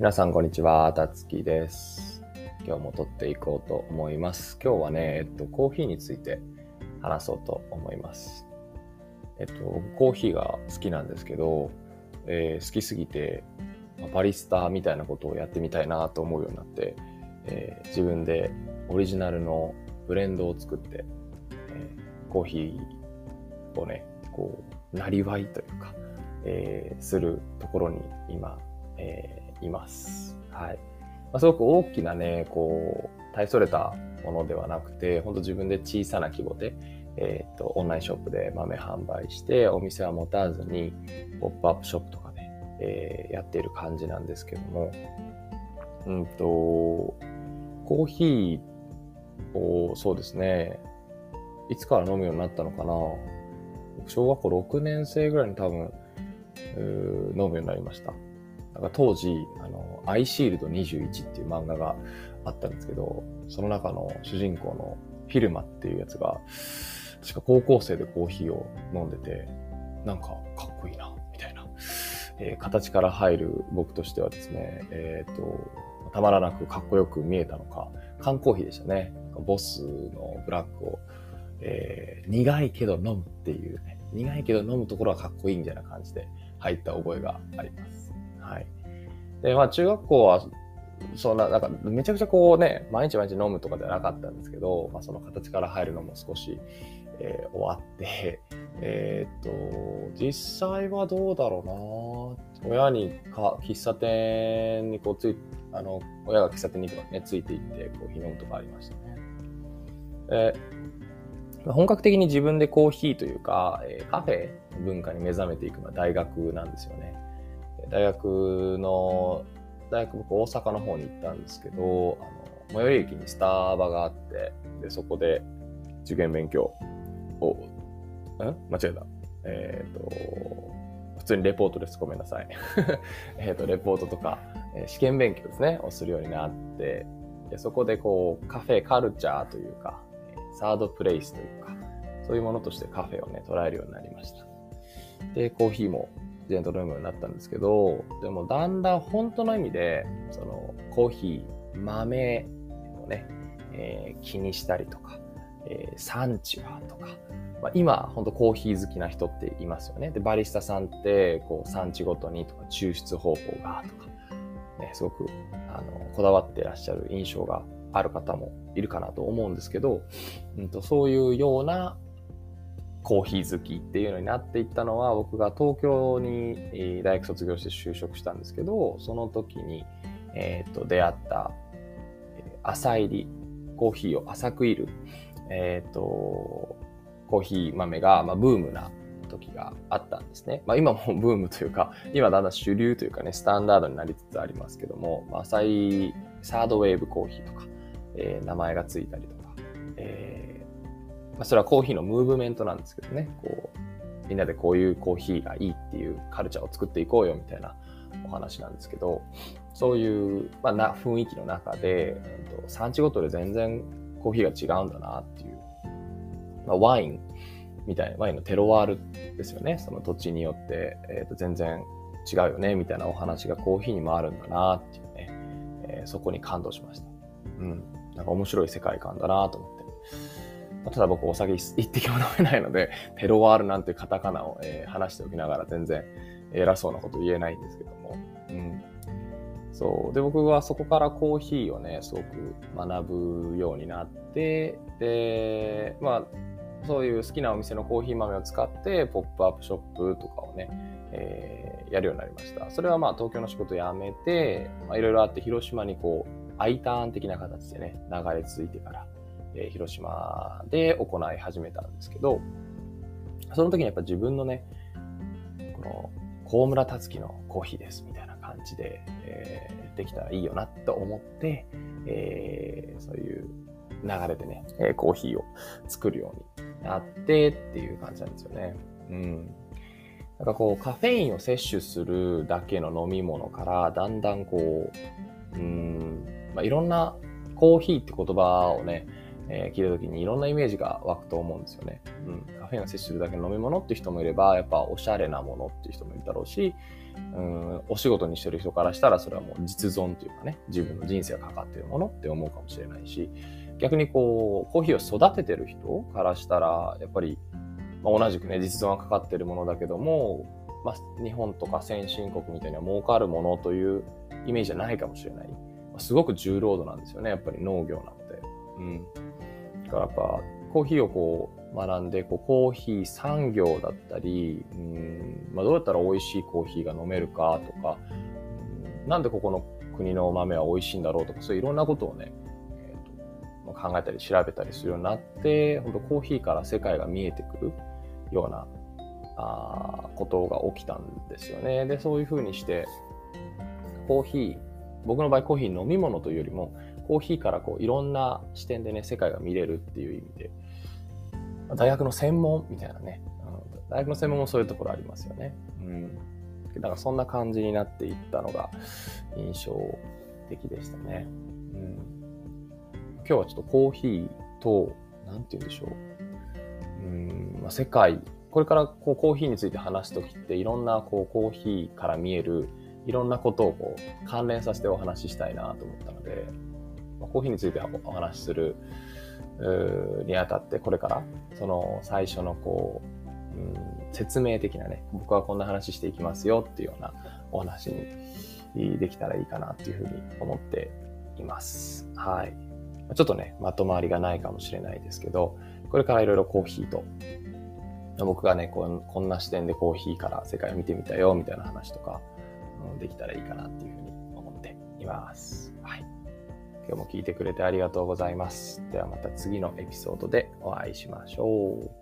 皆さん、こんにちは。たつきです。今日も撮っていこうと思います。今日はね、えっと、コーヒーについて話そうと思います。えっと、コーヒーが好きなんですけど、えー、好きすぎて、バリスタみたいなことをやってみたいなと思うようになって、えー、自分でオリジナルのブレンドを作って、えー、コーヒーをね、こう、なりわいというか、え、するところに今、えー、います。はい。まあ、すごく大きなね、こう、大それたものではなくて、本当自分で小さな規模で、えっ、と、オンラインショップで豆販売して、お店は持たずに、ポップアップショップとかで、えー、やっている感じなんですけども、うんと、コーヒーを、そうですね、いつから飲むようになったのかな小学校6年生ぐらいに多分、飲むようになりました。だか当時、あの、アイシールド21っていう漫画があったんですけど、その中の主人公のフィルマっていうやつが、確か高校生でコーヒーを飲んでて、なんかかっこいいな、みたいな。えー、形から入る僕としてはですね、えっ、ー、と、たまらなくかっこよく見えたのか、缶コーヒーでしたね。ボスのブラックを、えー、苦いけど飲むっていうね、苦いけど飲むところはかっこいいみたいな感じで入った覚えがあります。はい。で、まあ中学校は、そんな、なんかめちゃくちゃこうね、毎日毎日飲むとかではなかったんですけど、まあその形から入るのも少し、えー、終わって、えー、っと、実際はどうだろうな親にか、喫茶店にこうつい、あの、親が喫茶店に行くとね、ついて行ってコーヒー飲むとかありましたね。え本格的に自分でコーヒーというか、えー、カフェ文化に目覚めていくのは大学なんですよね。大学の、大学僕大阪の方に行ったんですけど、あの、最寄り駅にスタバがあって、で、そこで受験勉強を、ん間違えた。えっ、ー、と、普通にレポートです。ごめんなさい。えっと、レポートとか、え試験勉強ですね、をするようになって、でそこでこう、カフェカルチャーというか、サードプレイスというか、そういうものとしてカフェをね、捉えるようになりました。で、コーヒーも自然と飲むようになったんですけど、でもだんだん本当の意味で、そのコーヒー、豆をね、えー、気にしたりとか、えー、産地はとか、まあ、今、本当コーヒー好きな人っていますよね。で、バリスタさんって、こう、産地ごとにとか、抽出方法がとか、ね、すごく、あの、こだわってらっしゃる印象がある方もいるかなと思うんですけど、うんと、そういうようなコーヒー好きっていうのになっていったのは、僕が東京に大学卒業して就職したんですけど、その時に、え、ー、と、出会った、朝入り、コーヒーを浅くいる、え、ー、と、コーヒー豆が、まあ、ブームな時があったんですね。まあ、今も ブームというか、今だんだん主流というかね、スタンダードになりつつありますけども、まあ、浅いサードウェーブコーヒーとか、えー、名前がついたりとか、えまあ、それはコーヒーのムーブメントなんですけどね、こう、みんなでこういうコーヒーがいいっていうカルチャーを作っていこうよみたいなお話なんですけど、そういう、まあ、な雰囲気の中で、うんと、産地ごとで全然コーヒーが違うんだなっていう、まあ、ワインみたいな、ワインのテロワールですよね。その土地によって、えー、と全然違うよね、みたいなお話がコーヒーにもあるんだなっていうね、えー、そこに感動しました。うん。なんか面白い世界観だなと思って。ただ僕お酒一滴も飲めないので、テロワールなんてカタカナを、えー、話しておきながら全然偉そうなこと言えないんですけども。うん。そう。で、僕はそこからコーヒーをね、すごく学ぶようになって、で、まあ、そういう好きなお店のコーヒー豆を使って、ポップアップショップとかをね、えー、やるようになりました。それはまあ東京の仕事辞めて、まあいろいろあって広島にこう、I ターン的な形でね、流れ着いてから、えー、広島で行い始めたんですけど、その時にやっぱ自分のね、この、高村達樹のコーヒーですみたいな感じで、えー、できたらいいよなと思って、えー、そういう流れでね、えー、コーヒーを作るようになってっていう感じなんですよね。うん。なんかこう、カフェインを摂取するだけの飲み物から、だんだんこう、うん、まあ、いろんなコーヒーって言葉をね、えー、聞いた時にいろんなイメージが湧くと思うんですよね。うん、カフェインを摂取するだけの飲み物っていう人もいれば、やっぱおしゃれなものっていう人もいるだろうし、うん、お仕事にしてる人からしたらそれはもう実存というかね、自分の人生がかかってるものって思うかもしれないし、逆にこう、コーヒーを育ててる人からしたら、やっぱり、まあ、同じくね、実存がかかってるものだけども、まあ、日本とか先進国みたいには儲かるものというイメージじゃないかもしれない。ま、すごく重労働なんですよね、やっぱり農業なの。うん。だからやっぱ、コーヒーをこう学んで、こうコーヒー産業だったり、うんまあ、どうやったら美味しいコーヒーが飲めるかとか、うんなんでここの国の豆は美味しいんだろうとか、そういういろんなことをね、えー、と考えたり調べたりするようになって、本当コーヒーから世界が見えてくるようなあことが起きたんですよね。で、そういうふうにして、コーヒー、僕の場合コーヒー飲み物というよりも、コーヒーからこういろんな視点でね、世界が見れるっていう意味で、大学の専門みたいなね、大学の専門もそういうところありますよね。うん。だからそんな感じになっていったのが印象的でしたね。うん。今日はちょっとコーヒーと、なんて言うんでしょう。うん、まあ、世界、これからこうコーヒーについて話すときっていろんなこうコーヒーから見えるいろんなことをこう関連させてお話ししたいなと思ったので、コーヒーについてお話しするにあたってこれからその最初のこう、説明的なね僕はこんな話していきますよっていうようなお話にできたらいいかなっていうふうに思っています。はい。ちょっとね、まとまりがないかもしれないですけど、これからいろいろコーヒーと、僕がねこ、こんな視点でコーヒーから世界を見てみたよみたいな話とか、できたらいいかなっていうふうに思っています。はい。今日も聞いてくれてありがとうございます。ではまた次のエピソードでお会いしましょう。